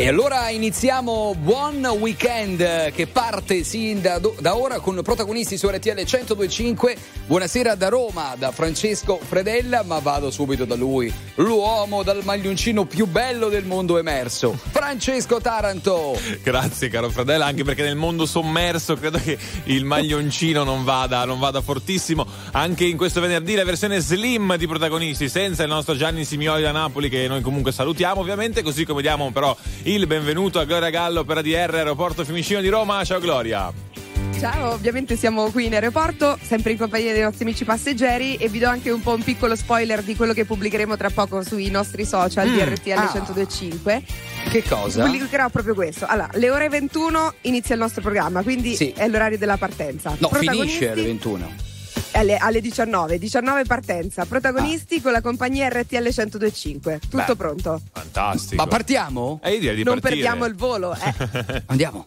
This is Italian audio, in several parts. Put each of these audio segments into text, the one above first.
E allora iniziamo Buon Weekend che parte sin da, da, ora con protagonisti su RTL 1025. Buonasera da Roma, da Francesco Fredella, ma vado subito da lui, l'uomo dal maglioncino più bello del mondo emerso, Francesco Taranto. Grazie caro Fredella, anche perché nel mondo sommerso credo che il maglioncino non vada, non vada fortissimo. Anche in questo venerdì la versione slim di protagonisti, senza il nostro Gianni Simioli da Napoli che noi comunque salutiamo ovviamente, così come diamo però il benvenuto a Gloria Gallo per ADR Aeroporto Fiumicino di Roma. Ciao Gloria. Ciao, ovviamente siamo qui in aeroporto, sempre in compagnia dei nostri amici passeggeri e vi do anche un po' un piccolo spoiler di quello che pubblicheremo tra poco sui nostri social mm. di RTL ah. 1025. Che cosa? Pubblicherò proprio questo. Allora, le ore 21 inizia il nostro programma, quindi sì. è l'orario della partenza. No, finisce alle 21 alle, alle 19, 19 partenza. Protagonisti ah. con la compagnia RTL 1025. Tutto Beh, pronto? Fantastico. Ma partiamo? Eh, direi di non partire. perdiamo il volo. Eh. Andiamo.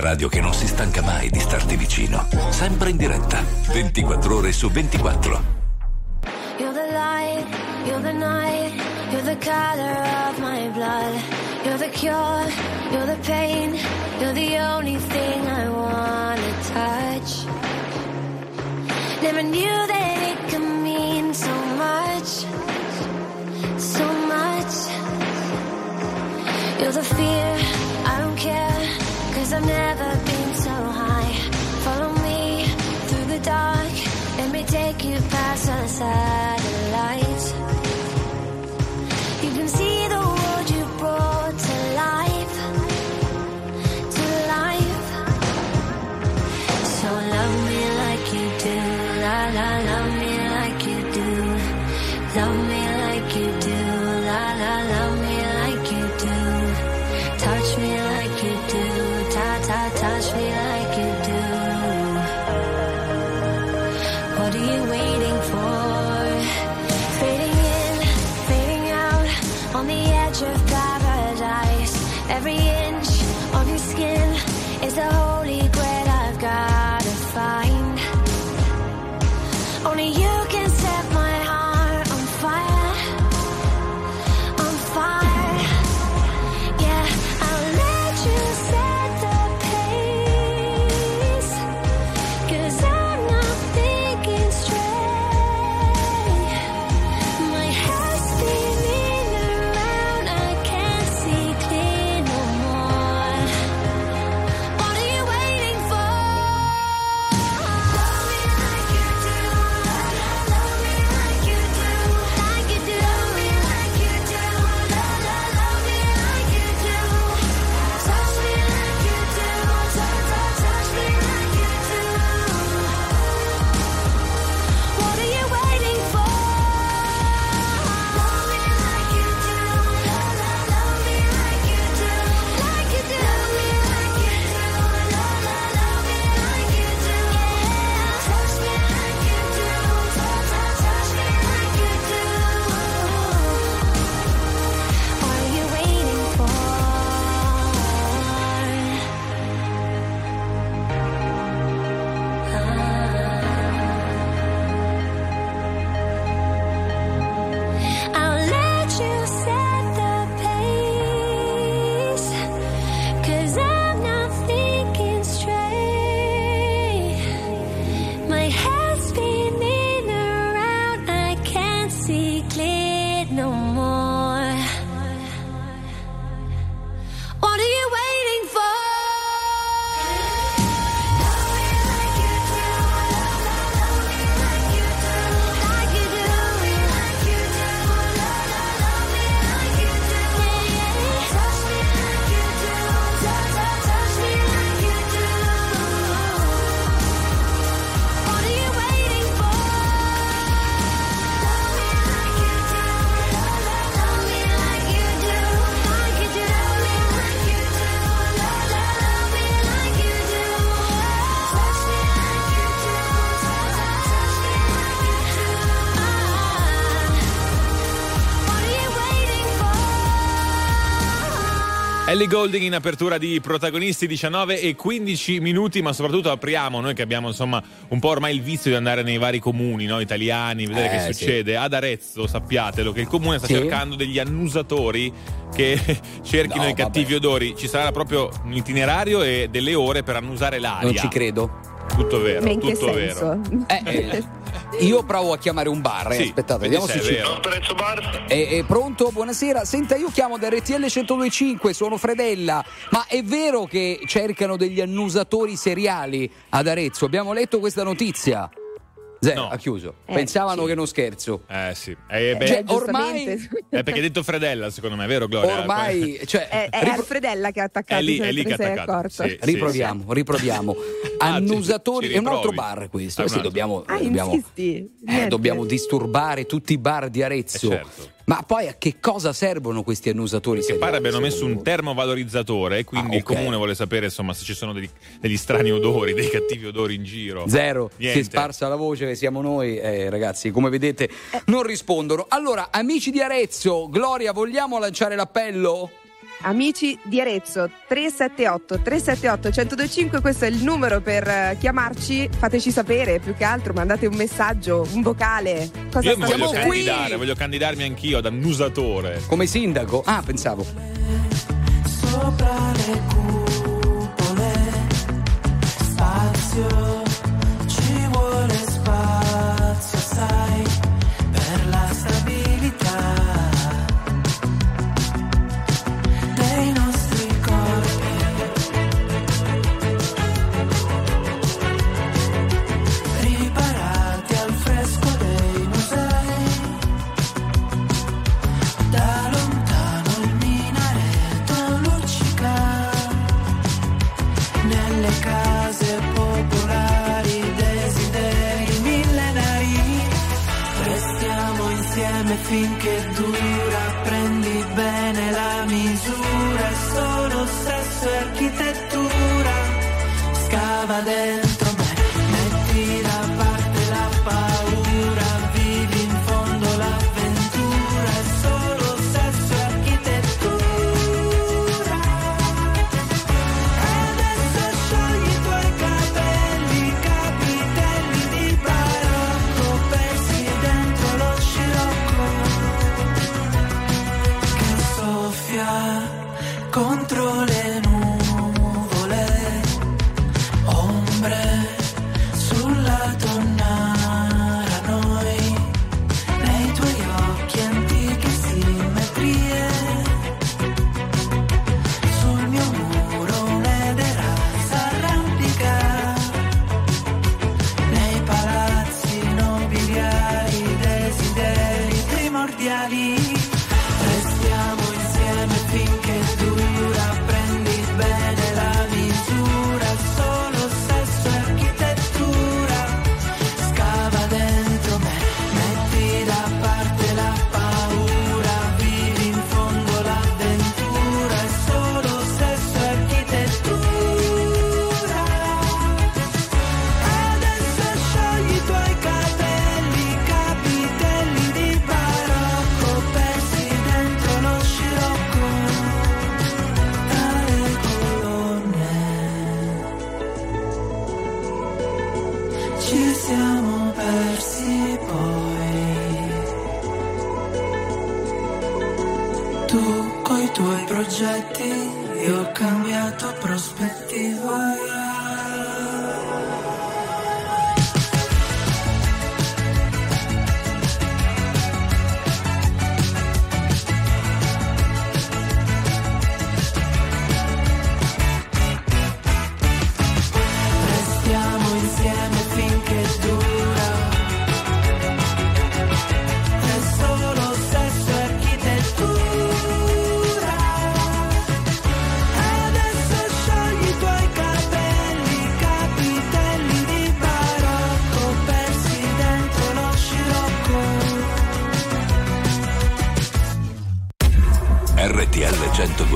radio che non si stanca mai di starti vicino. Sempre in diretta, 24 ore su 24. You're the light, you're the night, you're the color of my blood. You're the cure, you're the pain, you're the only thing I wanna touch. Never knew that it could mean so much, so much. You're the fear, I've never been so high. Follow me through the dark, let me take you past the Ellie Golding in apertura di protagonisti 19 e 15 minuti, ma soprattutto apriamo noi che abbiamo insomma un po' ormai il vizio di andare nei vari comuni no, italiani, vedere Eh, che sì. succede. Ad Arezzo, sappiatelo che il comune sta Sì. cercando degli annusatori che cerchino No, i cattivi vabbè. odori. Ci sarà proprio un itinerario e delle ore per annusare l'aria. Non ci credo. Tutto vero, tutto senso? vero. Eh, eh, io provo a chiamare un bar, eh, Sì, aspettate, vedi vediamo se è ci... vero. Prezzo bar? È, è pronto? Buonasera. Senta, io chiamo da RTL 1025, sono Fredella. Ma è vero che cercano degli annusatori seriali ad Arezzo? Abbiamo letto questa notizia. Zero, No. ha chiuso. Eh, Pensavano sì. che non scherzo. Eh sì, Eh, beh, Cioè, giustamente. ormai- eh, perché hai detto Fredella secondo me, vero Gloria? Ormai, cioè, È, è ripro- Alfredella che ha attaccato, È lì- è lì che ha attaccato, sì. riproviamo, riproviamo. Ah, Annusatori, è un altro bar questo. Ah, sì, altro. dobbiamo, Ah, dobbiamo, eh, dobbiamo disturbare tutti i bar di Arezzo. Eh, certo. Ma poi a che cosa servono questi annusatori Che pare abbiano messo un termovalorizzatore e quindi Ah, il ok. comune vuole sapere insomma se ci sono degli, degli strani odori, dei cattivi odori in giro. Zero, si Niente. è sparsa la voce che siamo noi, eh, ragazzi, come vedete non rispondono. Allora, amici di Arezzo, Gloria, vogliamo lanciare l'appello? Amici di Arezzo 378 378 1025 questo è il numero per eh, chiamarci fateci sapere più che altro mandate un messaggio un vocale cosa Io mi voglio Siamo qui! candidare, voglio candidarmi anch'io ad annusatore. Come sindaco? Ah, pensavo. sopra le cupole spazio fire.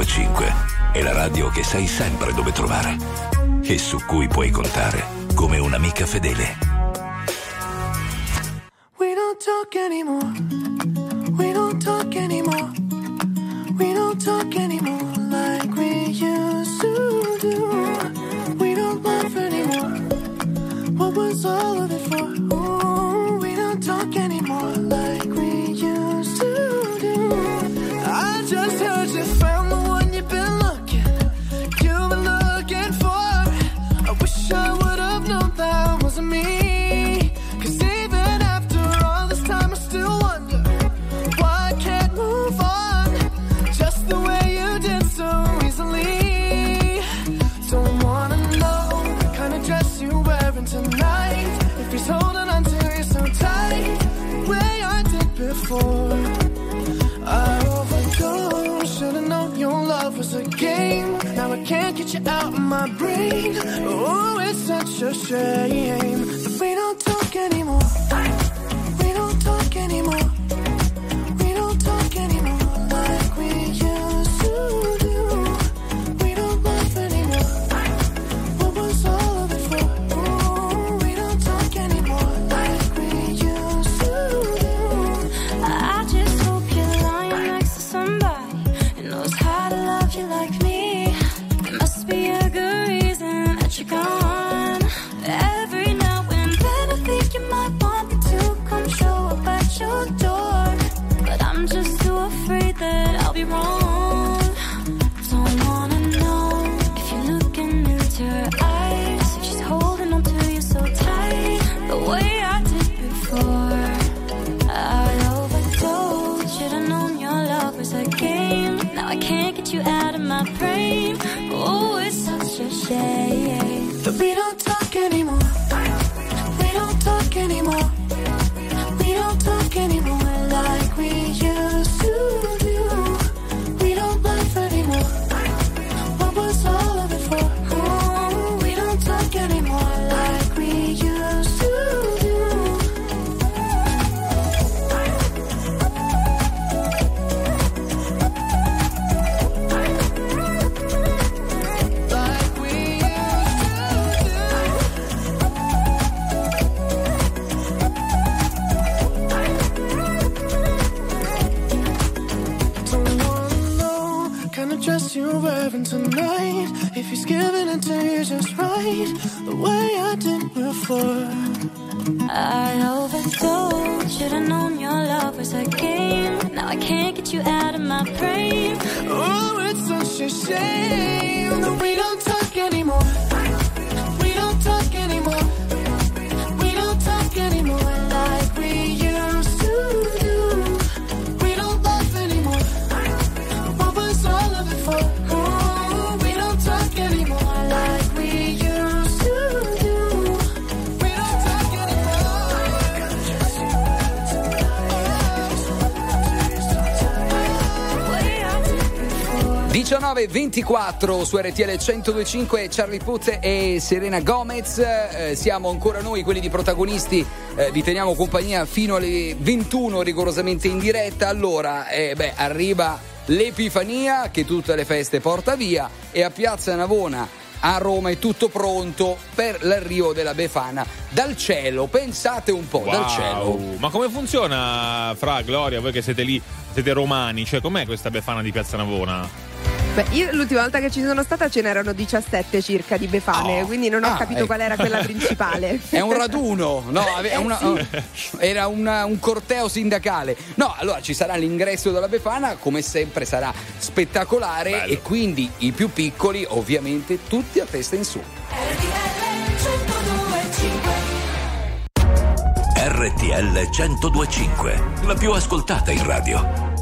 1025 è la radio che sai sempre dove trovare e su cui puoi contare come un'amica fedele. We don't talk anymore. 24 su RTL 1025 Charlie Puth e Serena Gomez. Eh, siamo ancora noi quelli di protagonisti, eh, vi teniamo compagnia fino alle 21 rigorosamente in diretta. Allora, eh, beh, arriva l'Epifania che tutte le feste porta via e a Piazza Navona a Roma è tutto pronto per l'arrivo della Befana dal cielo. Pensate un po', wow. dal cielo. Ma come funziona, Fra Gloria, voi che siete lì, siete romani, cioè com'è questa Befana di Piazza Navona? Beh, io l'ultima volta che ci sono stata ce n'erano 17 circa di befane, oh. quindi non ho ah, capito eh. qual era quella principale. È un raduno, no? È eh una, eh sì. Era una, un corteo sindacale. No, allora ci sarà l'ingresso della befana, come sempre sarà spettacolare Bello. e quindi i più piccoli ovviamente tutti a testa in su. RTL 1025, la più ascoltata in radio.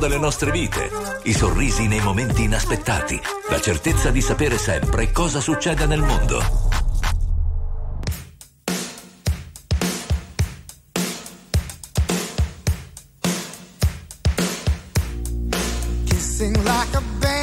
Delle nostre vite, i sorrisi nei momenti inaspettati, la certezza di sapere sempre cosa succede nel mondo. Kissing like a bandit,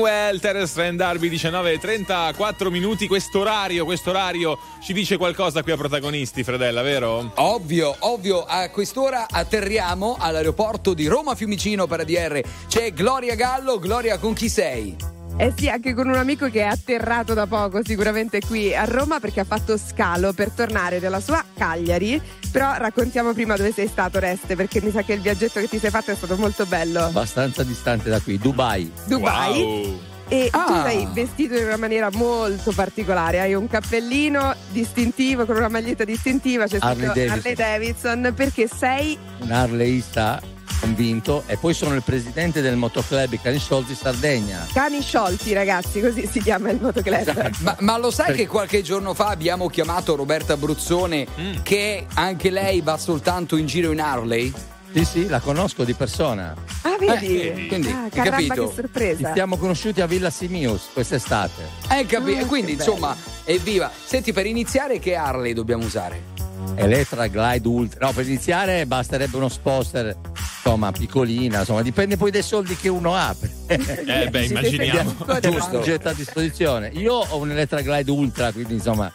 Wishing Well, Terrestre and Darby 19 34 minuti. Questo orario ci dice qualcosa qui a protagonisti, Fredella, vero? Ovvio, ovvio, a quest'ora atterriamo all'aeroporto di Roma Fiumicino per ADR. C'è Gloria Gallo. Gloria, con chi sei? Eh sì, anche con un amico che è atterrato da poco, sicuramente qui a Roma, perché ha fatto scalo per tornare dalla sua Cagliari. Però raccontiamo prima dove sei stato, Reste, perché mi sa che il viaggetto che ti sei fatto è stato molto bello. abbastanza distante da qui, Dubai. Dubai. Wow. E tu Ah. sei vestito in una maniera molto particolare, hai un cappellino distintivo con una maglietta distintiva, c'è Harley scritto Davidson. Harley Davidson, perché sei Un harleista convinto e poi sono il presidente del motoclub Cani Sciolti Sardegna. cani sciolti ragazzi, così si chiama il motoclub. Esatto. Ma, ma lo sai Perché- che qualche giorno fa abbiamo chiamato Roberta Bruzzone che anche lei va soltanto in giro in Harley? Sì, sì, la conosco di persona. Ah, vedi? Eh, quindi, ah, hai caramba, capito? che Ci sorpresa. siamo conosciuti a Villa Simius quest'estate. Eh, capi- Ah, quindi insomma, evviva. Senti, per iniziare che Harley dobbiamo usare? Elettra Glide Ultra. No, per iniziare basterebbe uno sposter, insomma, piccolina, insomma, dipende poi dai soldi che uno ha. Eh beh, immaginiamo. Giusto, getta a disposizione. Io ho un Elettra Glide Ultra, quindi insomma.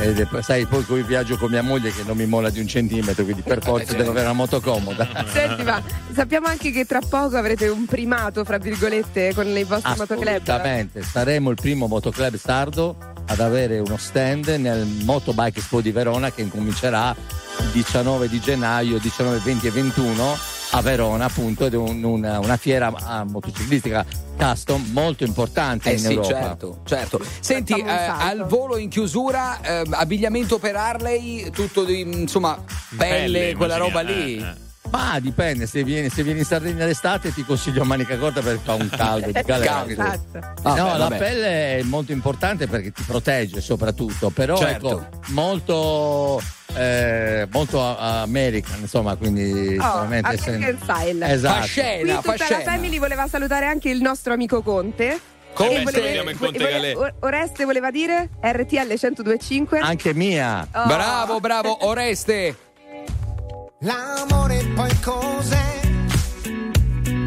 ed è- sai, poi qui viaggio con mia moglie che non mi molla di un centimetro, quindi per forza devo avere una moto comoda. Senti, ma sappiamo anche che tra poco avrete un primato, fra virgolette, con i vostri motoclub. Assolutamente, saremo il primo motoclub sardo ad avere uno stand nel Motobike Expo di Verona che incomincerà il 19 di gennaio, 19, 20 e 21 a Verona appunto ed è un- una, una fiera ah, motociclistica custom molto importante Eh in sì, Europa. certo, certo. Senti, eh, al volo in chiusura, eh, abbigliamento per Harley, tutto di, insomma, pelle, Pelle, quella roba lì. Ma dipende, se vieni, se vieni in Sardegna d'estate ti consiglio manica corta perché fa un caldo di galera. Caldo. Esatto. Vabbè, no, la vabbè. pelle è molto importante perché ti protegge soprattutto, però Certo. ecco, molto, eh, molto American, insomma, quindi Oh, veramente American style. Esatto. Qui Fascena, tutta fascena. la family voleva salutare anche il nostro amico Conte. E Beh, il Conte vole- Oreste voleva dire RTL 1025. Anche mia. Oh. Bravo, bravo, Oreste. L'amore poi cos'è?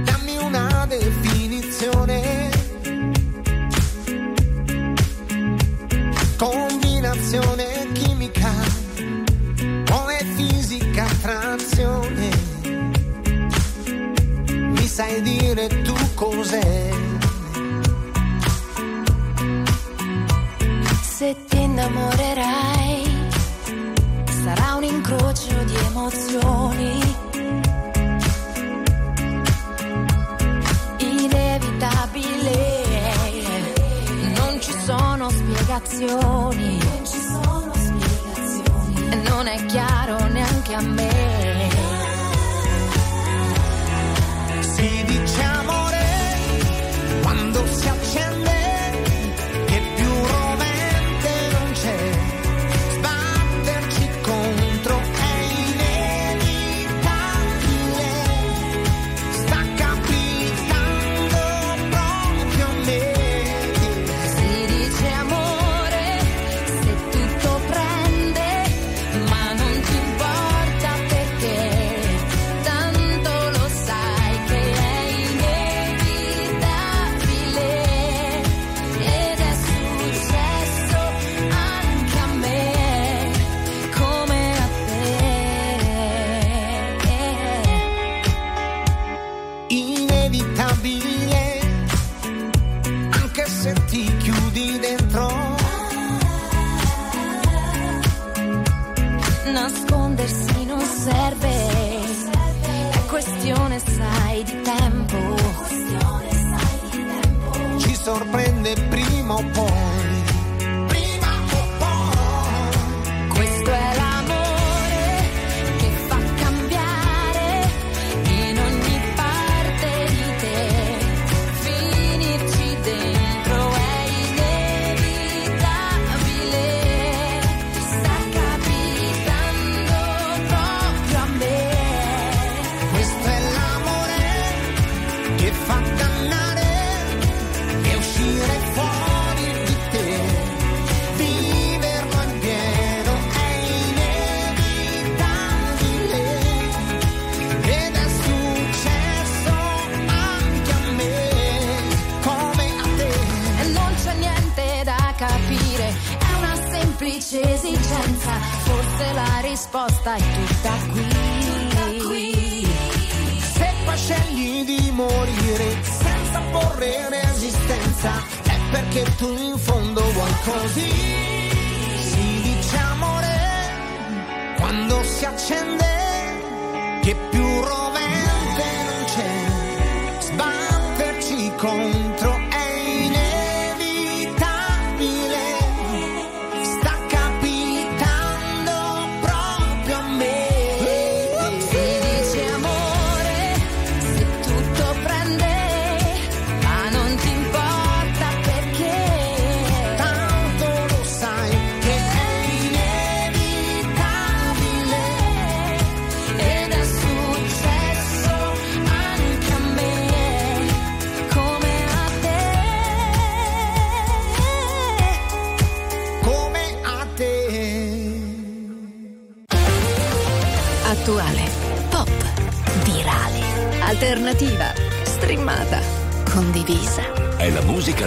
Dammi una definizione. Combinazione chimica o è fisica attrazione? Mi sai dire tu cos'è? Se ti innamorerai, un incrocio di emozioni. Inevitabile, non ci sono spiegazioni. Non è chiaro neanche a me.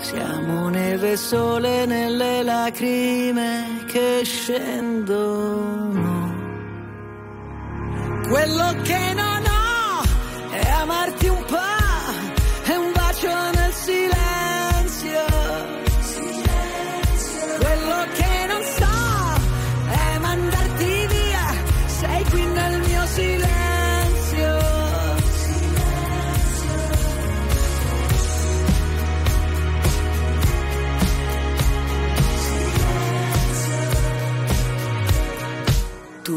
Siamo neve e sole nelle lacrime che scendono. Quello che non ho è amarti un po',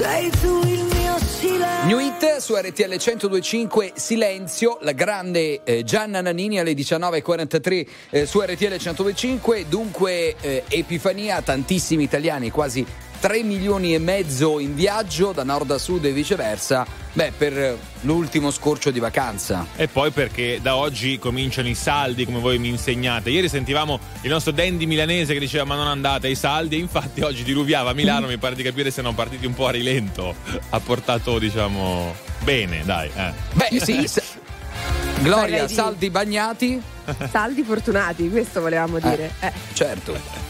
Sei tu il mio silenzio. New Hit su RTL 1025 Silenzio, la grande eh, Gianna Nannini alle 19.43 eh, su RTL 1025, dunque eh, Epifania, tantissimi italiani, quasi 3 milioni e mezzo in viaggio da nord a sud e viceversa, beh per l'ultimo scorcio di vacanza. E poi perché da oggi cominciano i saldi, come voi mi insegnate. Ieri sentivamo il nostro dandy milanese che diceva ma non andate ai saldi, e infatti oggi diluviava a Milano, mi pare di capire se non partiti un po' a rilento. Ha portato, diciamo, bene, dai. Eh. Beh sì, s- Gloria, saldi bagnati? Saldi fortunati, questo volevamo dire. Eh. Certo.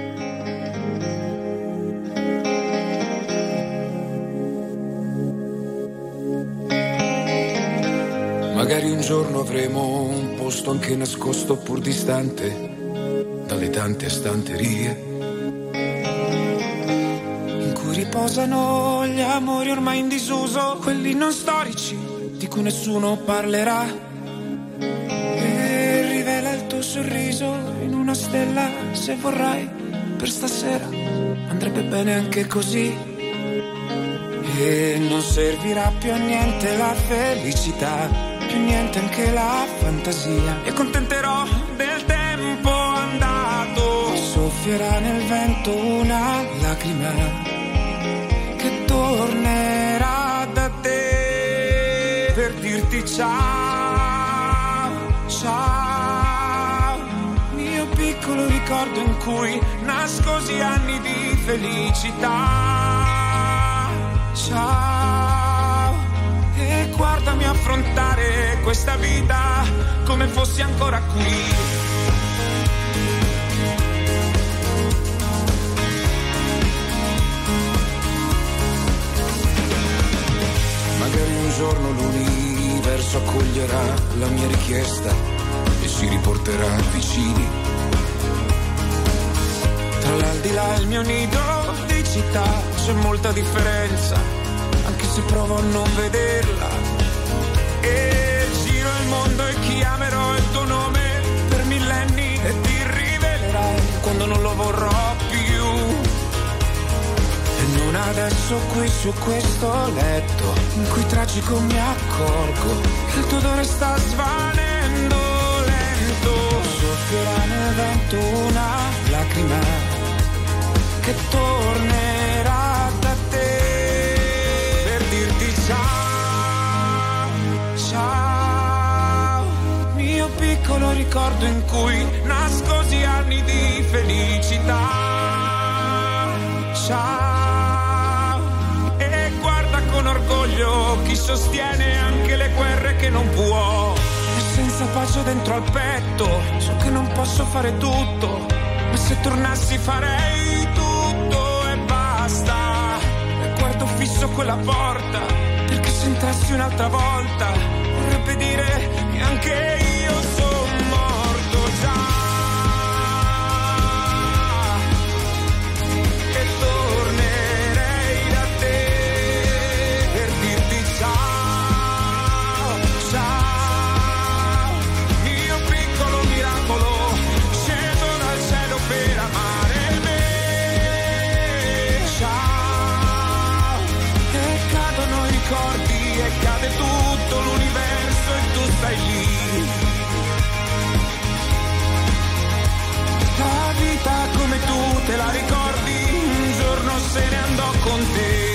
Magari un giorno avremo un posto anche nascosto pur distante dalle tante stanterie in cui riposano gli amori ormai in disuso, quelli non storici di cui nessuno parlerà. E rivela il tuo sorriso in una stella se vorrai per stasera. Andrebbe bene anche così. E non servirà più a niente la felicità, più niente anche la fantasia. E contenterò del tempo andato. Soffierà nel vento una lacrima che tornerà da te per dirti ciao, ciao. Mio piccolo ricordo in cui nascosi anni di felicità. Ciao. Guardami affrontare questa vita come fossi ancora qui. Magari un giorno l'universo accoglierà la mia richiesta e ci riporterà vicini. Tra l'aldilà e il mio nido di città c'è molta differenza, anche se provo a non vederla. E giro il mondo e chiamerò il tuo nome per millenni e ti rivelerai quando non lo vorrò più. E non adesso qui su questo letto in cui tragico mi accorgo che il tuo odore sta svanendo lento. Soffierà nel vento una lacrima che tornerà piccolo ricordo in cui nascosi anni di felicità. Ciao. E guarda con orgoglio chi sostiene anche le guerre che non può. E senza pace dentro al petto, so che non posso fare tutto, ma se tornassi farei tutto e basta. E guardo fisso quella porta, perché se entrassi un'altra volta, vorrebbe dire che anche io te la ricordi, un giorno se ne andò con te.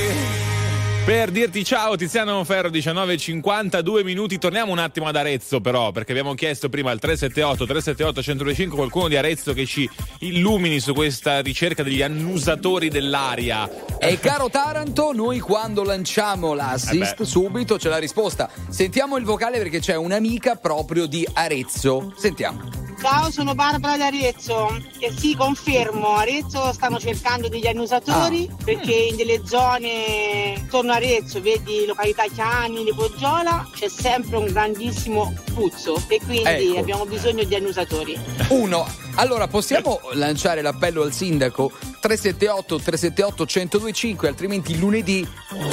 Per dirti ciao Tiziano Ferro 19.52 minuti, torniamo un attimo ad Arezzo però perché abbiamo chiesto prima al 378 378 125 qualcuno di Arezzo che ci illumini su questa ricerca degli annusatori dell'aria. E caro Taranto, noi quando lanciamo l'assist Eh subito c'è la risposta. Sentiamo il vocale perché c'è un'amica proprio di Arezzo. Sentiamo. Ciao, sono Barbara d'Arezzo e sì, confermo, Arezzo stanno cercando degli annusatori Ah. perché in delle zone intorno a Arezzo, vedi località Chiani, Le Poggiola, c'è sempre un grandissimo puzzo e quindi Ecco. abbiamo bisogno di annusatori. Uno. Allora, possiamo lanciare l'appello al sindaco 378 378 1025, altrimenti lunedì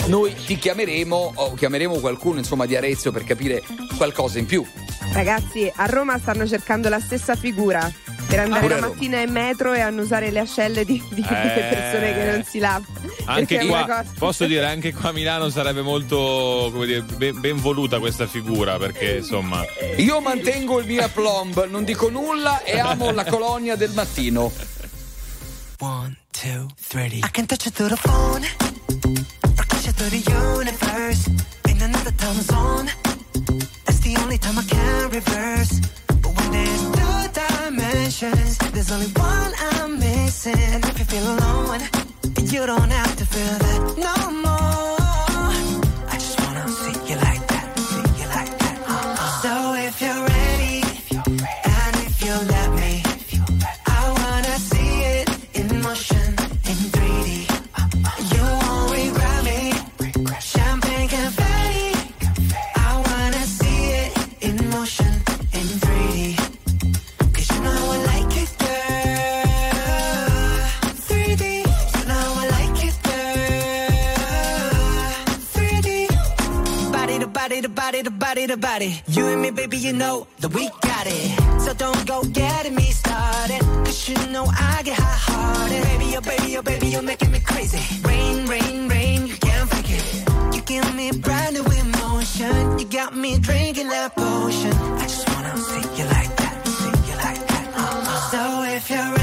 noi ti chiameremo o chiameremo qualcuno insomma di Arezzo per capire qualcosa in più. Ragazzi, a Roma stanno cercando la stessa figura per andare la mattina in metro e annusare le ascelle di, di Eh. persone che non si lavano. Anche qua, posso dire, anche qua a Milano sarebbe molto come dire, ben, ben voluta questa figura perché insomma... Io mantengo il mio aplomb, non dico nulla e amo la colonia del mattino. One, two, three. I can touch it through the phone, or catch it through the universe in another time zone. That's the only time I can reverse. When there's two dimensions, there's only one I'm missing. And if you feel alone, you don't have to feel that no more. Body to body. You and me, baby, you know that we got it. So don't go getting me started. Cause you know I get hot hearted. Baby, oh baby, oh baby, you're making me crazy. Rain, rain, rain, you can't fake it. You give me brand new emotion. You got me drinking that potion. I just wanna see you like that, see you like that. So if you're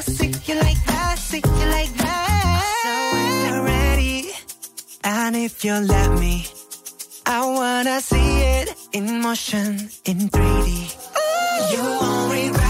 I see you like that, see you like that. So if you're ready, and if you let me, I wanna see it in motion, in 3D. You won't regret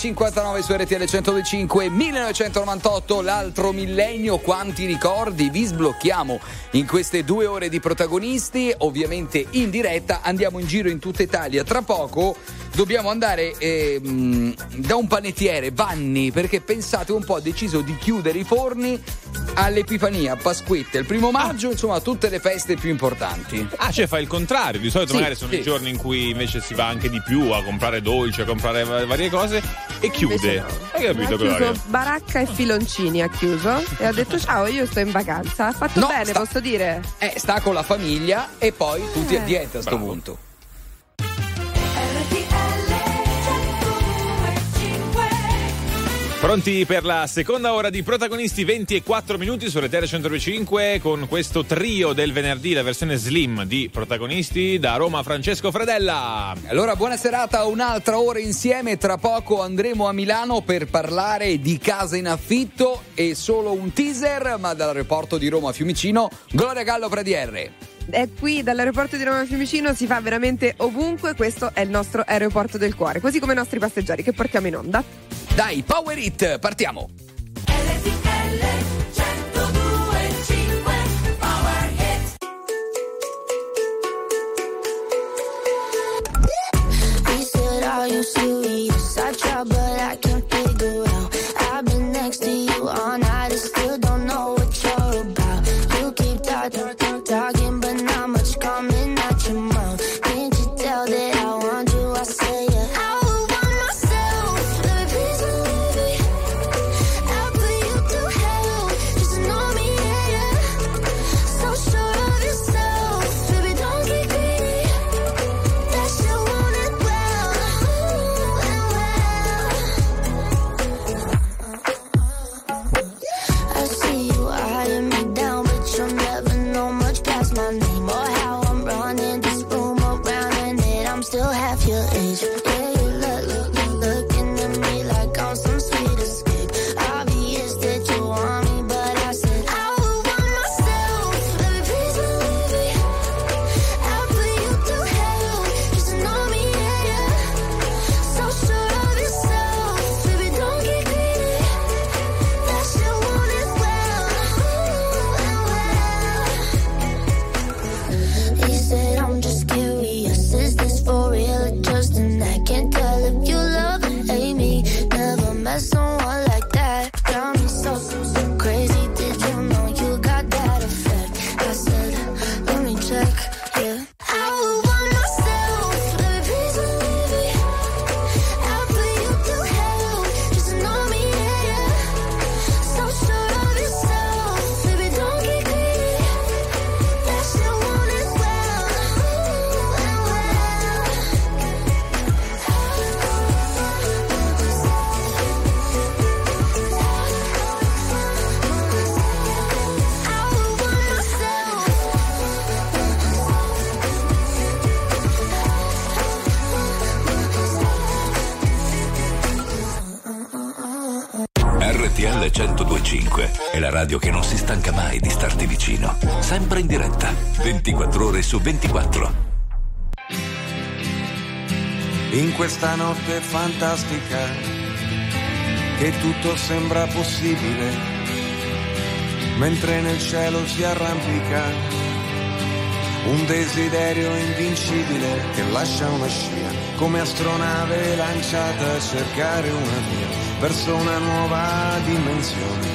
19.59 su RTL 125 1998 l'altro millennio. Quanti ricordi? Vi sblocchiamo in queste due ore di protagonisti. Ovviamente in diretta. Andiamo in giro in tutta Italia. Tra poco dobbiamo andare ehm, da un panettiere Vanni perché pensate un po' ha deciso di chiudere i forni all'Epifania, a Pasquetta, il primo maggio, insomma tutte le feste più importanti. Ah, cioè fa il contrario. Di solito Sì, magari sono sì. i giorni in cui invece si va anche di più a comprare dolci, a comprare va- varie cose e chiude. No. Hai capito, ha Gloria? chiuso baracca e filoncini ha chiuso e ha detto ciao io sto in vacanza ha fatto No, bene sta- posso dire Eh, sta con la famiglia e poi tutti a Eh. dieta a sto Bravo. punto. Pronti per la seconda ora di protagonisti 20 e 4 minuti su RTL 125 con questo trio del venerdì, la versione slim di protagonisti da Roma Francesco Fredella. Allora, buona serata, un'altra ora insieme. Tra poco andremo a Milano per parlare di casa in affitto e solo un teaser, ma dall'aeroporto di Roma Fiumicino, Gloria Gallo Pradier. E qui dall'aeroporto di Roma Fiumicino si fa veramente ovunque questo è il nostro aeroporto del cuore così come i nostri passeggeri che portiamo in onda Dai, Power It, partiamo. Are you serious? I tried, but I can't su 24. In questa notte fantastica, che tutto sembra possibile, mentre nel cielo si arrampica un desiderio invincibile che lascia una scia, come astronave lanciata a cercare una via verso una nuova dimensione,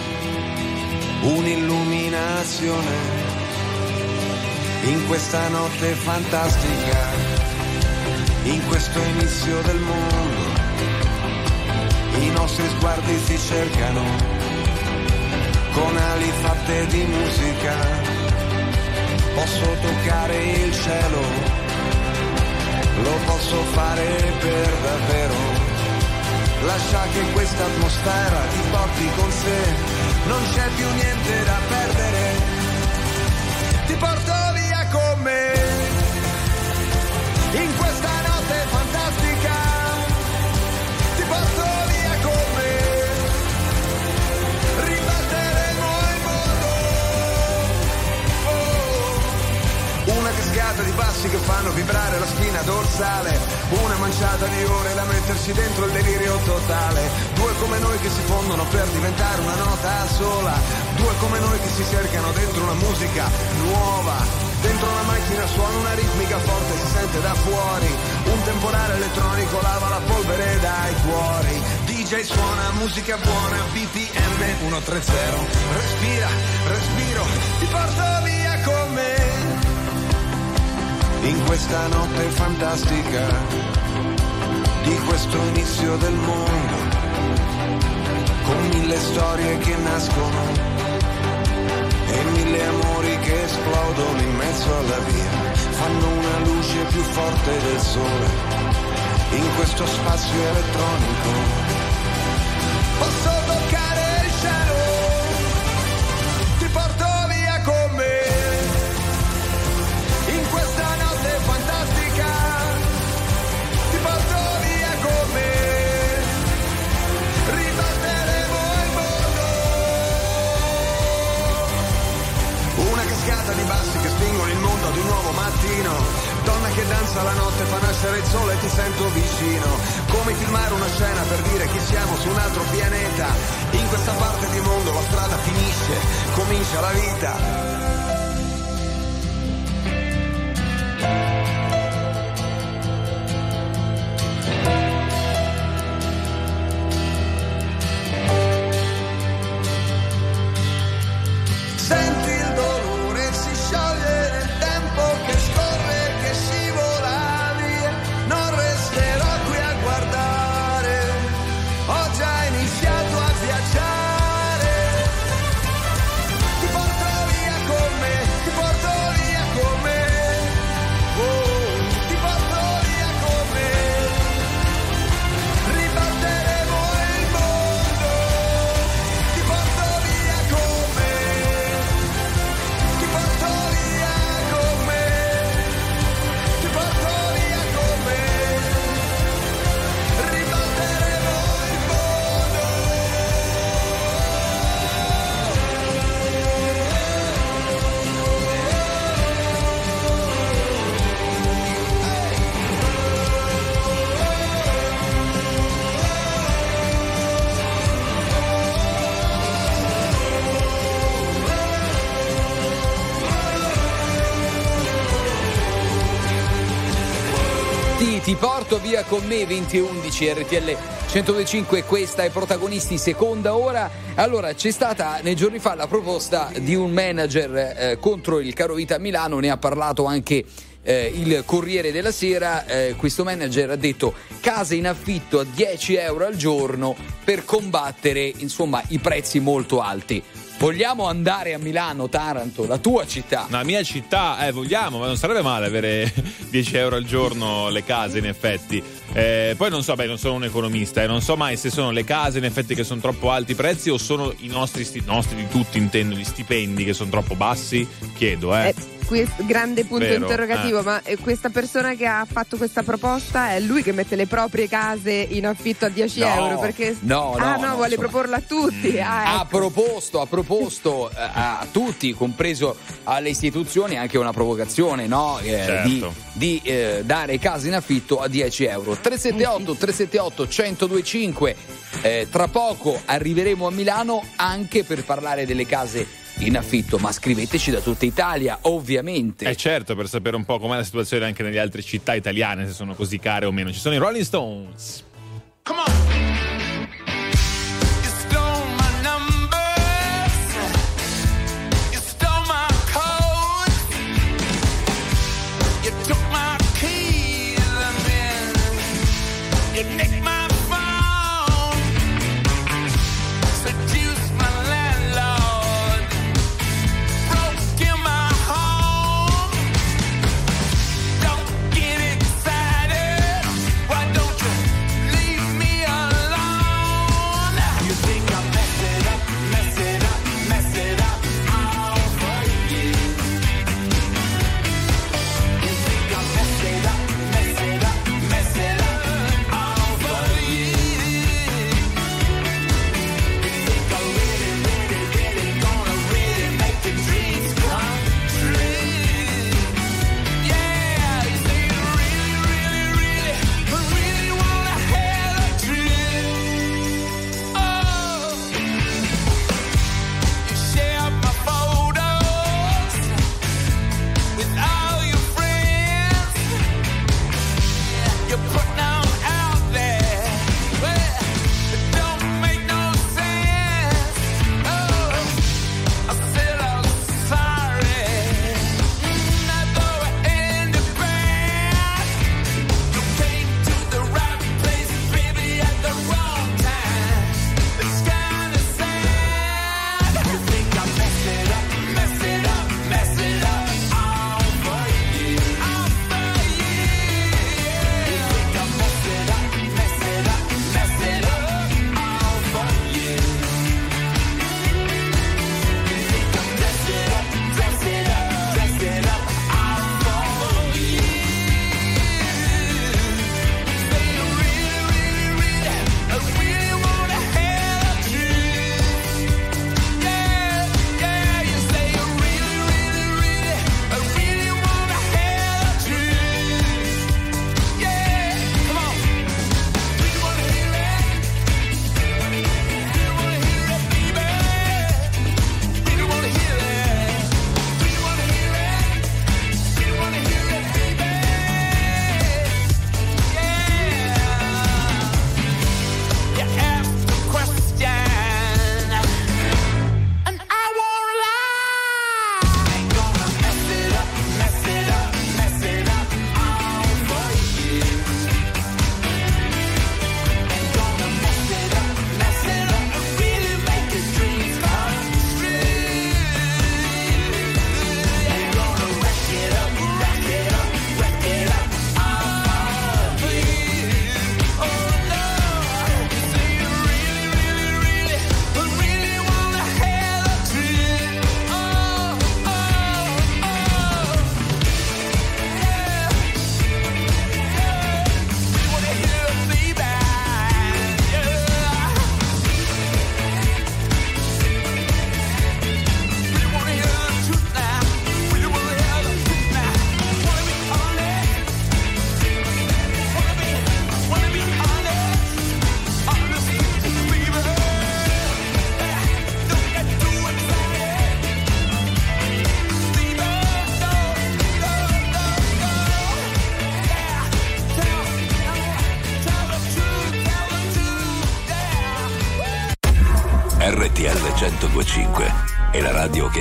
un'illuminazione. In questa notte fantastica, in questo inizio del mondo, i nostri sguardi si cercano con ali fatte di musica. Posso toccare il cielo, lo posso fare per davvero. Lascia che questa atmosfera ti porti con sé, non c'è più niente da perdere. Cascata di bassi che fanno vibrare la spina dorsale, una manciata di ore da mettersi dentro il delirio totale, due come noi che si fondono per diventare una nota sola, due come noi che si cercano dentro una musica nuova. Dentro una macchina suona una ritmica forte, si sente da fuori. Un temporale elettronico lava la polvere dai cuori. DJ suona musica buona, BPM 130. Respira, respiro, ti porto via con me. In questa notte fantastica, di questo inizio del mondo. Con mille storie che nascono e mille amori che esplodono in mezzo alla via, fanno una luce più forte del sole in questo spazio elettronico. Posso toccare il cielo, mondo ad un nuovo mattino. Donna che danza la notte, fa nascere il sole e ti sento vicino. Come filmare una scena per dire che siamo su un altro pianeta. In questa parte di mondo la strada finisce, comincia la vita. Ti, porto via con me 20 e 11 RTL 125 questa è protagonisti seconda ora. Allora c'è stata nei giorni fa la proposta di un manager eh, contro il caro vita a Milano. Ne ha parlato anche eh, il Corriere della Sera. Eh, questo manager ha detto case in affitto a 10 euro al giorno per combattere insomma i prezzi molto alti vogliamo andare a Milano Taranto la tua città La mia città, eh, vogliamo, ma non sarebbe male avere 10 euro al giorno le case, in effetti. Eh, poi non so, beh, non sono un economista, e non so mai se sono le case, in effetti, che sono troppo alti i prezzi o sono i nostri, sti- nostri di tutti, intendo, gli stipendi che sono troppo bassi. Chiedo, eh. Eh, questo grande punto Vero, interrogativo, eh. ma eh, questa persona che ha fatto questa proposta è lui che mette le proprie case in affitto a 10 No, euro? Perché... no, ah, no, no, no, vuole insomma. proporla a tutti. Ah, ha ecco. proposto, ha proposto eh, a tutti, compreso alle istituzioni, anche una provocazione no? Eh, Certo. di, di, eh, dare case in affitto a 10 euro. 378 378 1025 eh, tra poco arriveremo a Milano anche per parlare delle case in affitto, ma scriveteci da tutta Italia, ovviamente. Eh certo, per sapere un po' com'è la situazione anche nelle altre città italiane, se sono così care o meno. Ci sono i Rolling Stones. You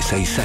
666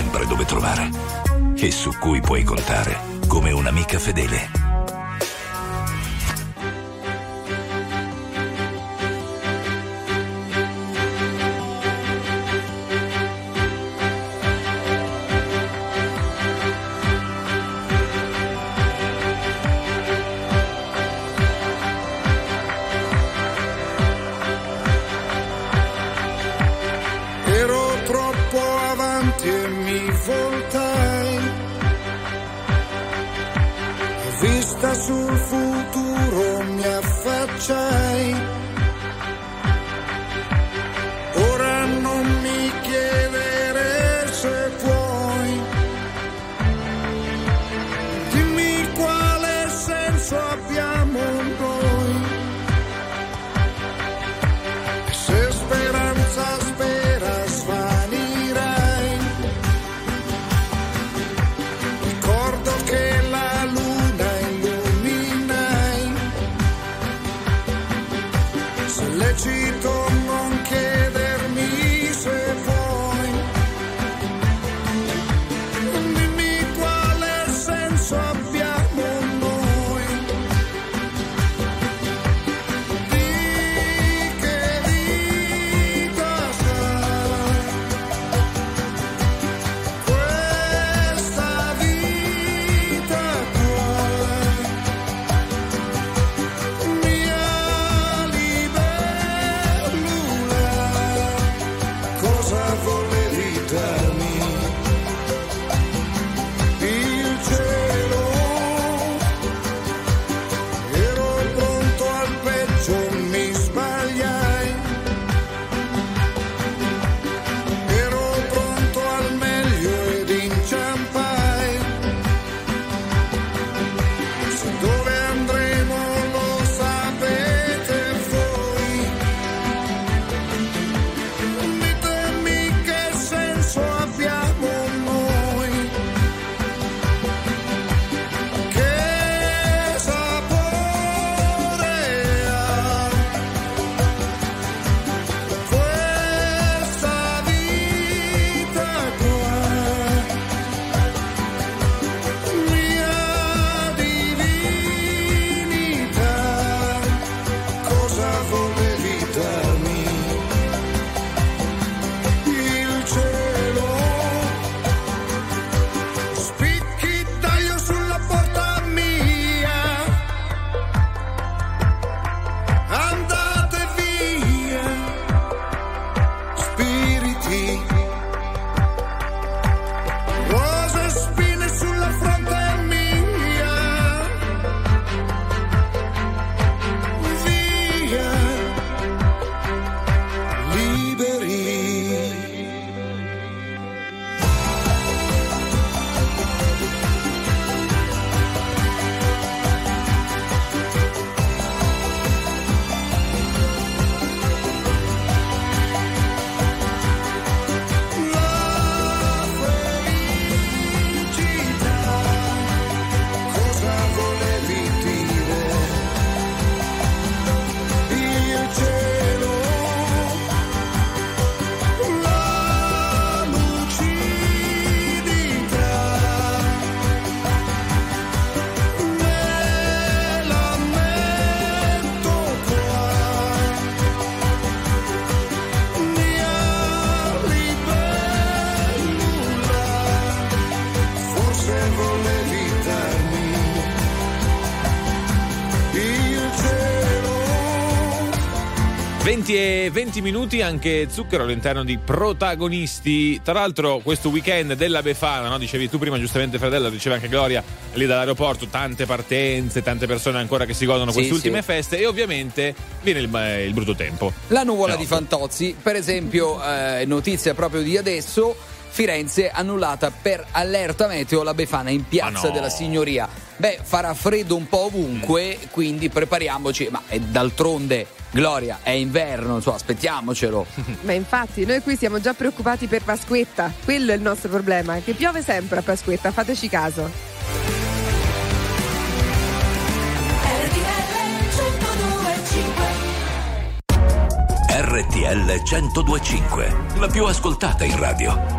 e 20 minuti anche Zucchero all'interno di protagonisti. Tra l'altro, questo weekend della Befana, no? dicevi tu prima, giustamente, Fratello, diceva anche Gloria lì dall'aeroporto, tante partenze, tante persone ancora che si godono Sì, queste ultime sì. feste e ovviamente viene il, eh, il brutto tempo. La nuvola No. di Fantozzi, per esempio, eh, notizia proprio di adesso. Firenze annullata per allerta meteo la Befana in piazza Ma no. della Signoria. Beh, farà freddo un po' ovunque, quindi prepariamoci, ma eh, d'altronde Gloria, è inverno, insomma, aspettiamocelo. Ma infatti, noi qui siamo già preoccupati per Pasquetta. Quello è il nostro problema, che piove sempre a Pasquetta, fateci caso. RTL 1025, la più ascoltata in radio.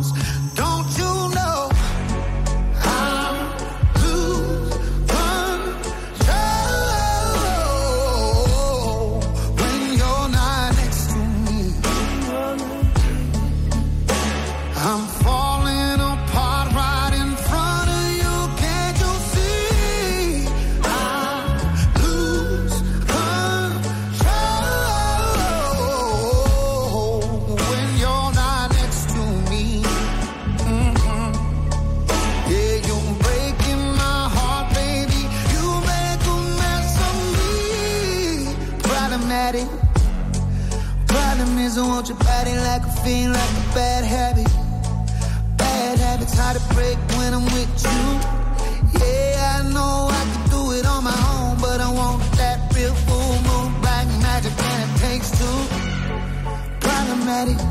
daddy.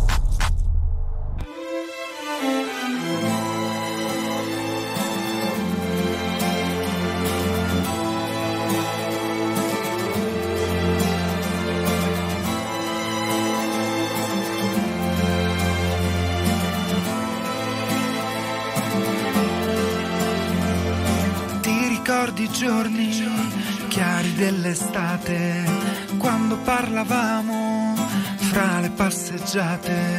out there.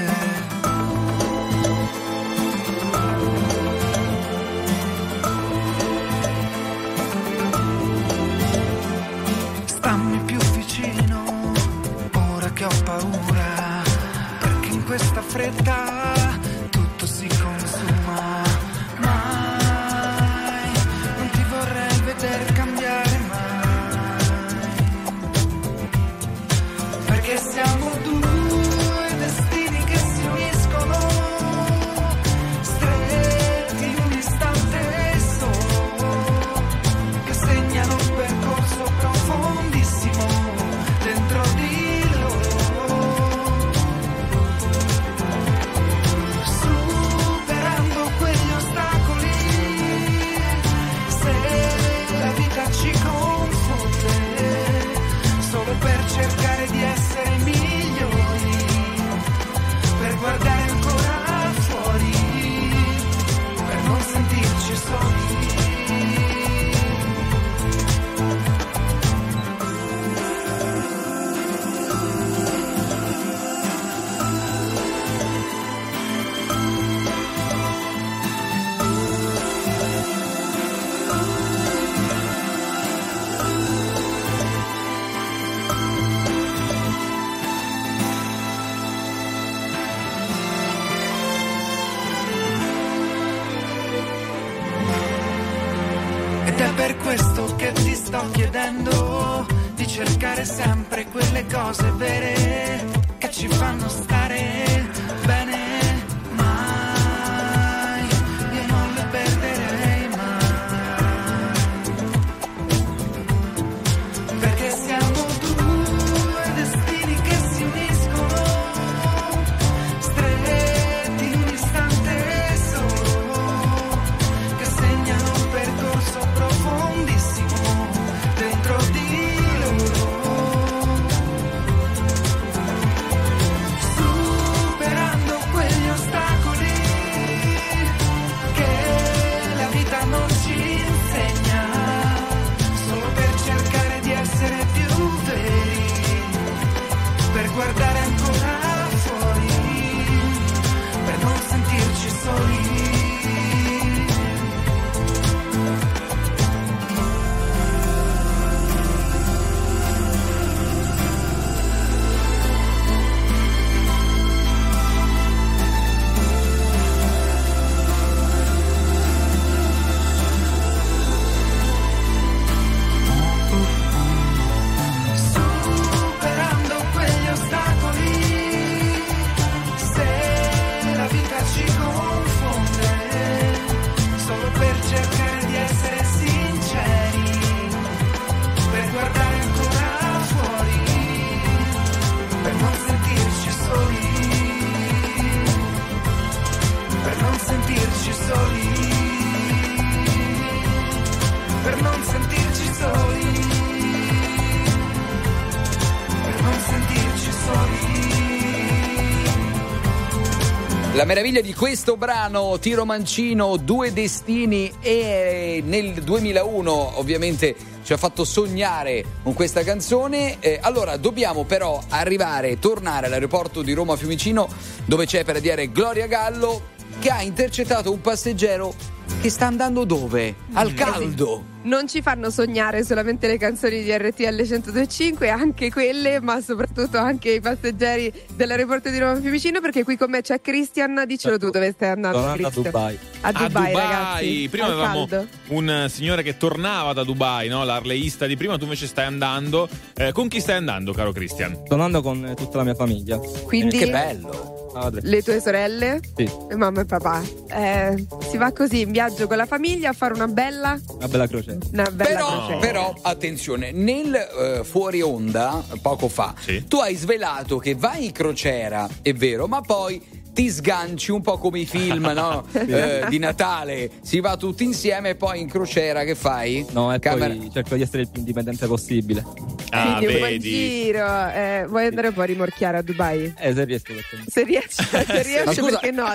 La meraviglia di questo brano, Tiro Mancino, Due Destini e nel 2001 ovviamente ci ha fatto sognare con questa canzone. Eh, allora dobbiamo però arrivare, tornare all'aeroporto di Roma Fiumicino dove c'è per dire Gloria Gallo che ha intercettato un passeggero che sta andando dove? Al caldo. Non ci fanno sognare solamente le canzoni di RTL 1025, anche quelle, ma soprattutto anche i passeggeri dell'aeroporto di Roma Fiumicino, perché qui con me c'è Christian. Dicelo tu dove stai andando. Sono andato a Christian. Dubai. A Dubai, ragazzi. Prima Al avevamo caldo. un eh, signore che tornava da Dubai, no? l'arleista di prima, tu invece stai andando. Eh, con chi stai andando, caro Christian? Sto andando con eh, tutta la mia famiglia. Quindi Che bello. Madre. le tue sorelle, Sì, e mamma e papà. Eh, si va così in viaggio con la famiglia a fare una bella, una bella crociera. una bella Però, crociera. però, attenzione, nel eh, fuori onda, poco fa, Sì. tu hai svelato che vai in crociera, è vero, ma poi ti sganci un po' come i film no? Eh, di Natale, si va tutti insieme e poi in crociera che fai? No, e Camera- poi cerco di essere il più indipendente possibile. Ah, Quindi un vedi. giro. Eh, vuoi andare un po' a rimorchiare a Dubai? Eh, se riesco perché no. Se riesci, se riesci scusa- perché no?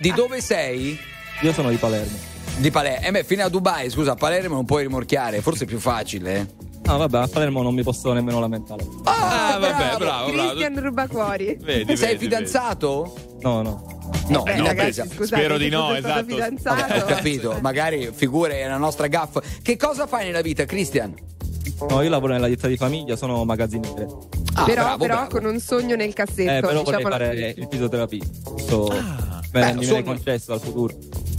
Di dove sei? Io sono di Palermo. Di Palermo. Eh beh, fino a Dubai, scusa, a Palermo non puoi rimorchiare, forse è più facile. eh. No, vabbè, a Palermo non mi posso nemmeno lamentare. Ah, vabbè, bravo, bravo. Cristian ruba cuori. Vedi, sei vedi, fidanzato? No, no. No, Beh, in ragazzi, scusate, spero di no, esatto. fidanzato. Vabbè, ho capito, magari figure è la nostra gaffa. Che cosa fai nella vita, Christian? No, io lavoro nella ditta di famiglia, sono magazziniere. Ah, però, bravo, però bravo. con un sogno nel cassetto. Eh, però vorrei diciamolo fare il fisioterapista. Me, Ah, beh, mi viene concesso dal futuro.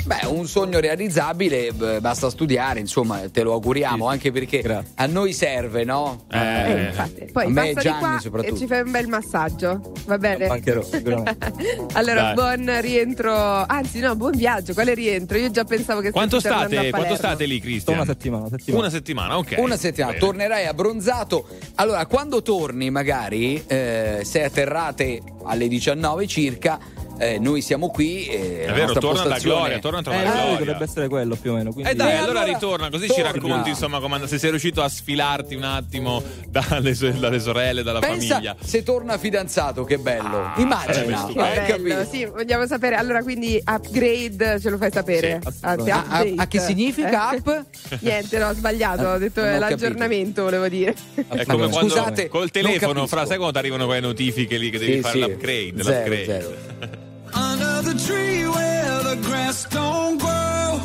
Beh, un sogno realizzabile, beh, basta studiare, insomma, te lo auguriamo, Sì, sì. anche perché Grazie. a noi serve, no? Eh, Eh, infatti. A Poi me e passa Gianni di qua soprattutto. e ci fai un bel massaggio. Va bene? Mancherò, allora, Dai. buon rientro. Anzi, no, buon viaggio. Quale rientro? Io già pensavo che quanto state, a quanto state lì, Sto Christian? una settimana, una settimana. Una settimana, ok. Una settimana, Bene. tornerai abbronzato. Allora, quando torni, magari, eh, se atterrate alle 19 circa, eh, noi siamo qui. eh, È vero, torna da postazione- Gloria, torna a Eh, trovare no, Gloria. dovrebbe essere quello più o meno. Quindi... Eh dai, Eh, allora, allora, ritorna, così ci torna. racconti insomma come se sei riuscito a sfilarti un attimo dalle, dalle sorelle, dalla Pensa famiglia. se torna fidanzato, che bello. Ah, Immagina, hai bello, capito? sì, vogliamo sapere. Allora, quindi upgrade ce lo fai sapere? Sì, Anzi, A, a- a che significa Eh? up? Niente, no, ho sbagliato. Ho detto eh, capito. l'aggiornamento, volevo dire. È come quando Scusate, col telefono, fra, sai quando ti arrivano quelle notifiche lì che devi Sì, fare sì. l'upgrade? Zero, l'upgrade. zero. Under the tree where the grass don't grow.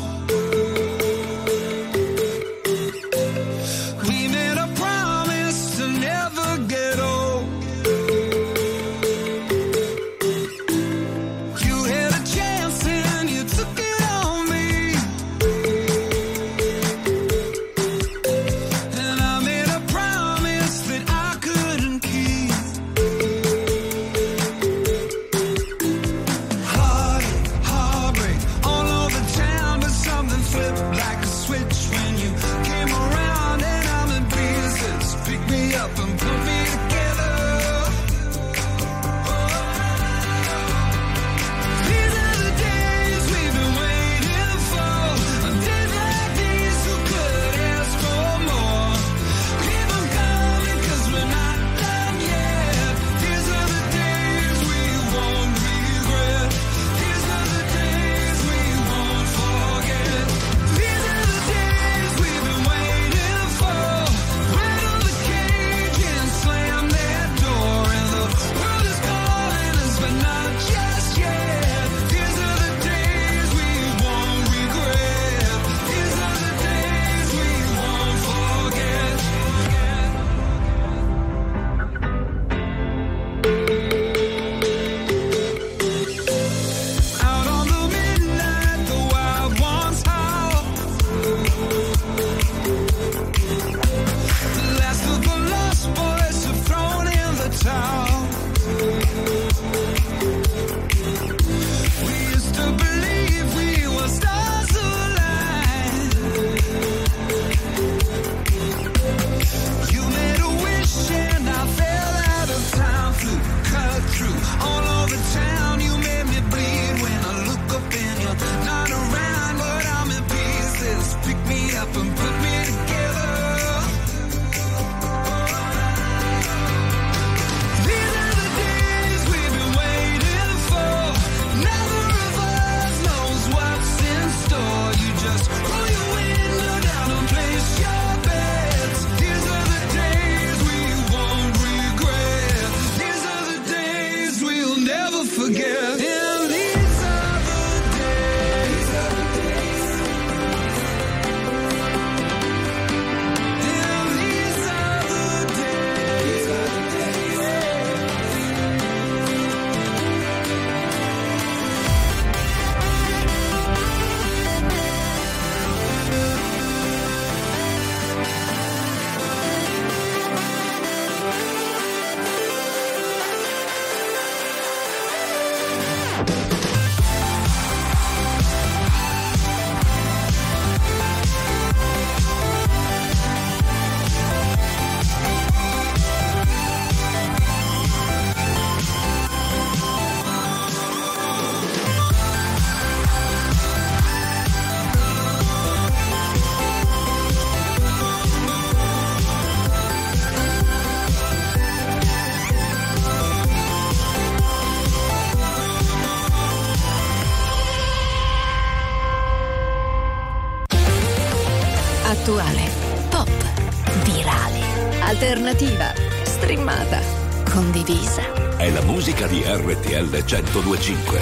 1025.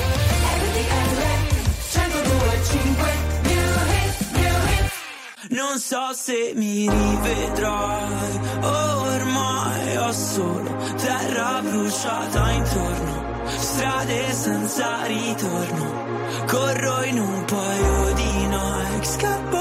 Non so se mi rivedrai, ormai ho solo terra bruciata intorno, strade senza ritorno, corro in un paio di Nike, scappo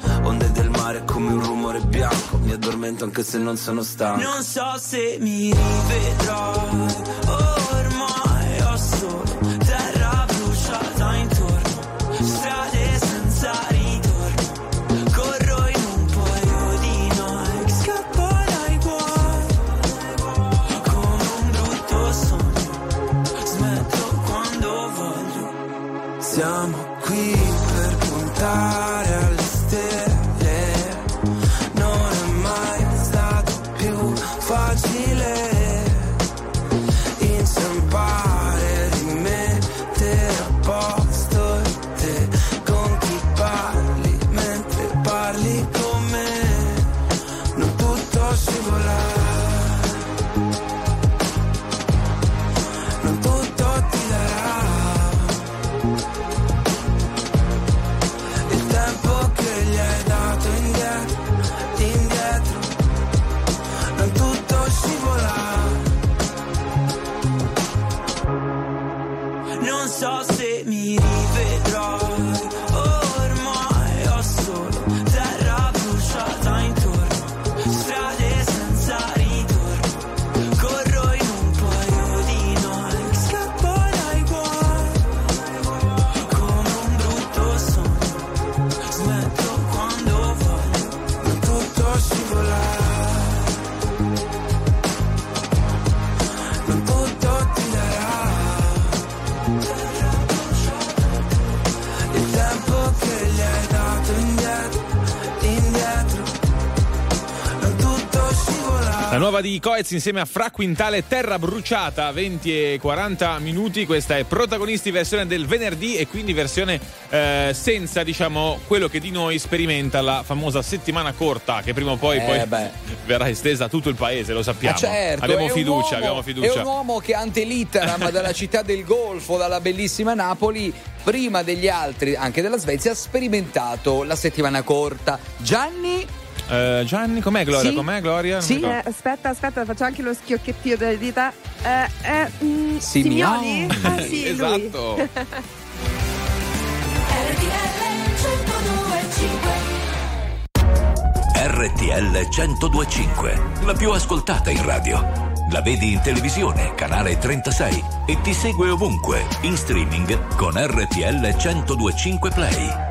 onde del mare come un rumore bianco. Mi addormento anche se non sono stanco. Non so se mi rivedrai, ormai ho solo terra bruciata intorno, strade senza ritorno, corro in un paio di Nike, scappo dai guai, come un brutto sogno, smetto quando voglio. Siamo qui per puntare nuova di Coez insieme a Fra Quintale Terra Bruciata, 20 e 40 minuti. Questa è protagonisti versione del venerdì e quindi versione eh, senza, diciamo, quello che di noi sperimenta la famosa settimana corta, che prima o poi, Eh, poi verrà estesa a tutto il paese, lo sappiamo. Ah, certo, abbiamo è fiducia, uomo- abbiamo È fiducia. un uomo che ante litteram dalla città del Golfo, dalla bellissima Napoli, prima degli altri, anche della Svezia, ha sperimentato la settimana corta. Gianni? Eh, Gianni, com'è Gloria? Sì. Com'è Gloria? Non Sì, eh, aspetta, aspetta, faccio anche lo schiocchettio delle dita. Eh, eh, mm. Simioni? Ah, sì. Esatto. RTL 1025, la più ascoltata in radio. La vedi in televisione, canale 36 e ti segue ovunque, in streaming con RTL 1025 Play.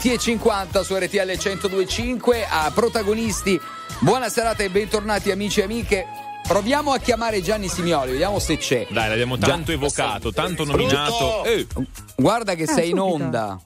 20 e 50 su RTL 102.5 a protagonisti. Buona serata e bentornati amici e amiche. Proviamo a chiamare Gianni Simioli, vediamo se c'è. Dai, l'abbiamo tanto Gian... evocato, tanto nominato. Eh. Guarda che ah, sei eh, subito. in onda.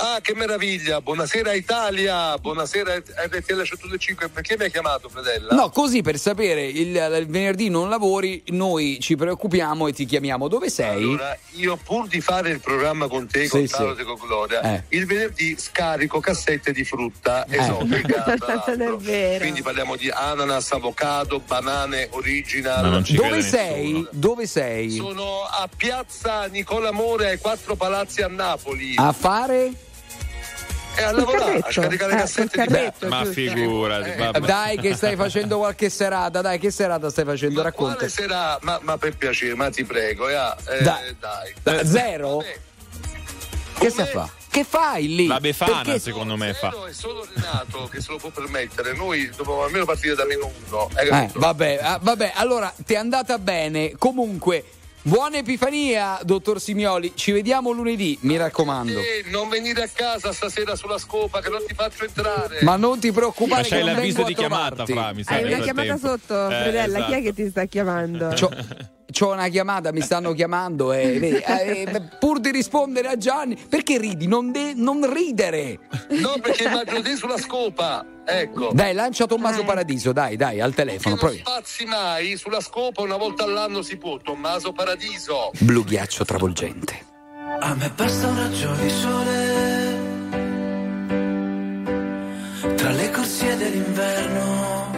Ah, che meraviglia! Buonasera Italia! Buonasera RTL 105. Perché mi hai chiamato, Fredella? No, così per sapere, il, il venerdì non lavori, noi ci preoccupiamo e ti chiamiamo. Dove sei? Allora, io pur di fare il programma con te, Sì, con sì. Carlo e con Gloria, Eh. il venerdì scarico cassette di frutta esotica. è vero. Quindi parliamo di ananas, avocado, banane, original. Dove nessuno. sei? Dove sei? Sono a piazza Nicola More ai Quattro Palazzi a Napoli. A fare? E a lavorare, a scaricare Eh, cassette di carretto, Ma figurati, vabbè. Dai, che stai facendo qualche serata? Dai, che serata stai facendo? Ma Racconta. quale sarà? Ma, ma per piacere, ma ti prego, eh, eh, Dai. dai. Da- Zero? Vabbè. Che stai a fa? Che fai lì? La Befana, Perché- secondo me, fa. È solo Renato che se lo può permettere. Noi dobbiamo almeno partire da meno uno. Hai Eh, capito? vabbè, ah, vabbè, allora ti è andata bene. Comunque, buona Epifania, dottor Simioli. Ci vediamo lunedì, mi raccomando. Eh, non venire a casa stasera sulla scopa che non ti faccio entrare. Ma non ti Ma preoccupare che c'hai non l'avviso vengo di a chiamata. Fra, mi sa Hai una chiamata sotto, Eh, Fredella. Chi è esatto. che ti sta chiamando? C'ho, c'ho una chiamata, mi stanno chiamando e eh, eh, pur di rispondere a Gianni, perché ridi? Non, de- non ridere. No, perché immagino te sulla scopa. Ecco. Dai, lancia Tommaso Eh. Paradiso, dai, dai, al telefono. non Provi. spazi mai sulla scopa una volta all'anno si può. Tommaso Paradiso. Blu ghiaccio travolgente. A me basta un raggio di sole tra le corsie dell'inverno.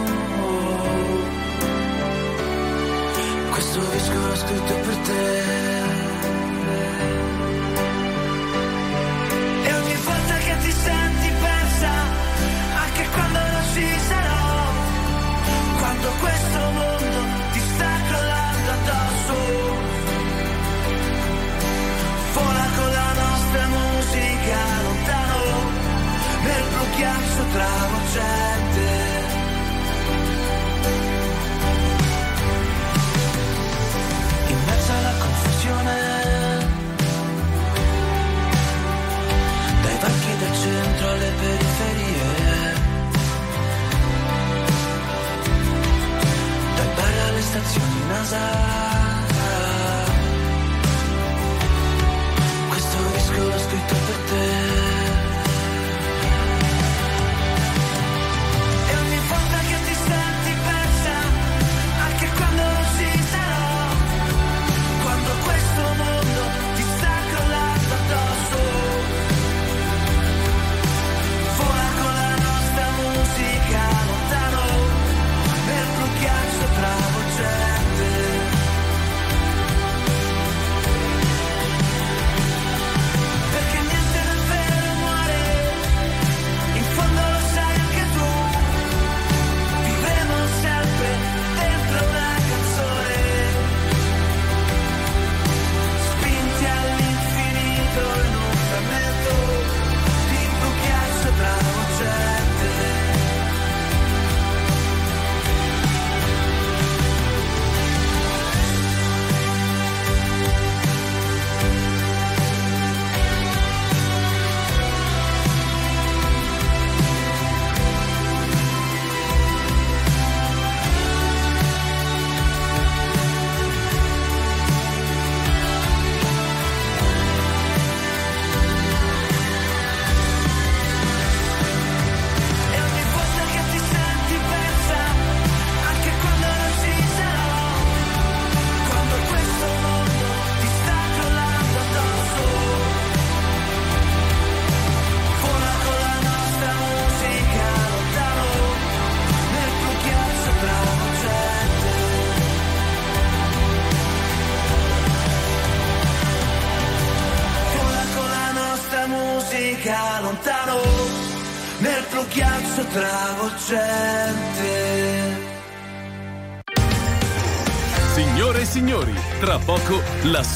questo disco l'ho scritto per te. E ogni volta che ti senti persa anche quando non ci sarò. Quando questo mondo casa.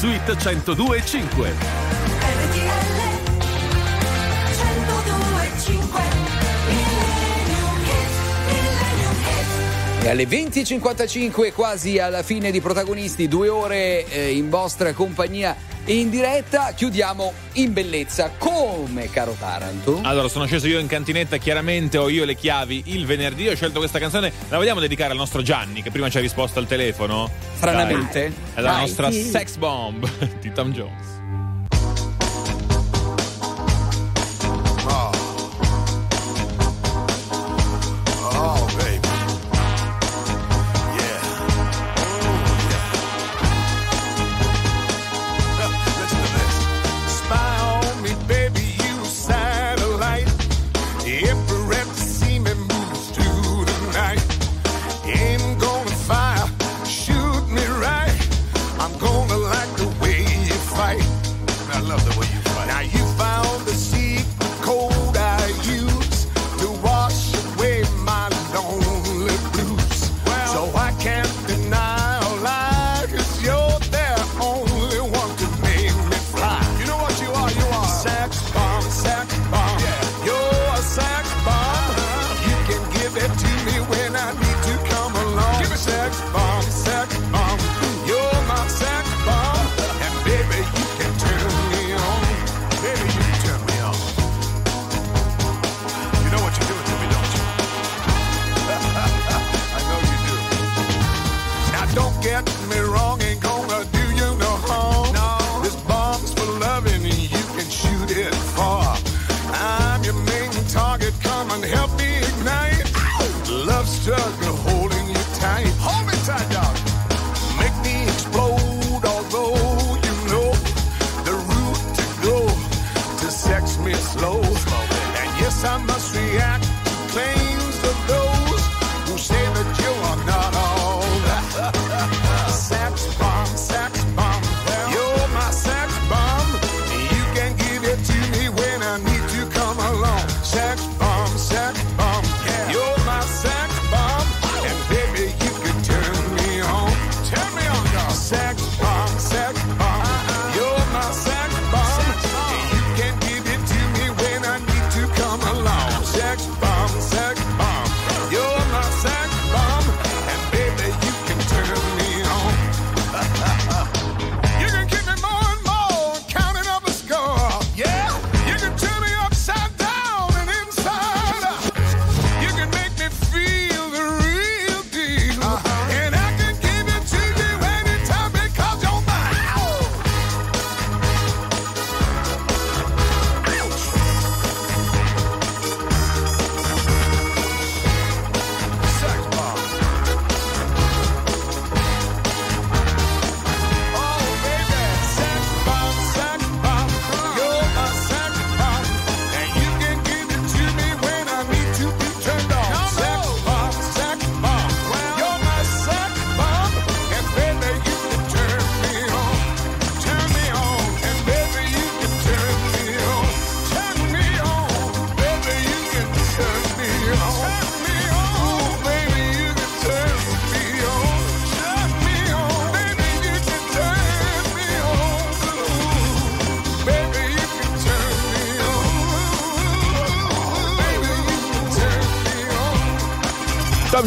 Suite 102.5. E alle 20.55, quasi alla fine di protagonisti, due ore eh, in vostra compagnia e in diretta chiudiamo in bellezza come caro Taranto allora sono sceso io in cantinetta chiaramente ho io le chiavi il venerdì ho scelto questa canzone la vogliamo dedicare al nostro Gianni che prima ci ha risposto al telefono Stranamente. Dai. È la Dai. nostra sex bomb di Tom Jones.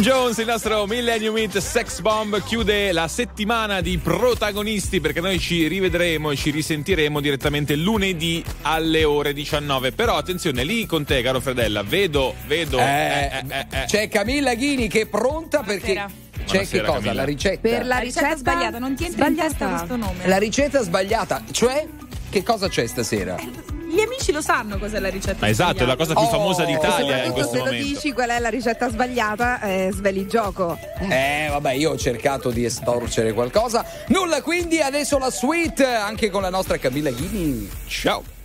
Tom Jones, il nostro Millennium Hit Sex Bomb chiude la settimana di protagonisti perché noi ci rivedremo e ci risentiremo direttamente lunedì alle ore 19. Però attenzione, lì con te, caro Fredella, vedo, vedo. Eh, eh, eh, c'è Camilla Ghini che è pronta perché. C'è Buonasera, che cosa? Camilla. La ricetta. Per la, la ricetta, ricetta, sbagliata, non ti entra sbagliata. in questo nome. La ricetta sbagliata, cioè che cosa c'è stasera? lo sanno cos'è la ricetta. Ma esatto, è la cosa più oh, famosa d'Italia in questo se momento. Se lo dici qual è la ricetta sbagliata, eh, sveli il gioco. Eh, vabbè, io ho cercato di estorcere qualcosa. Nulla, quindi adesso la suite anche con la nostra Camilla Ghini. Ciao.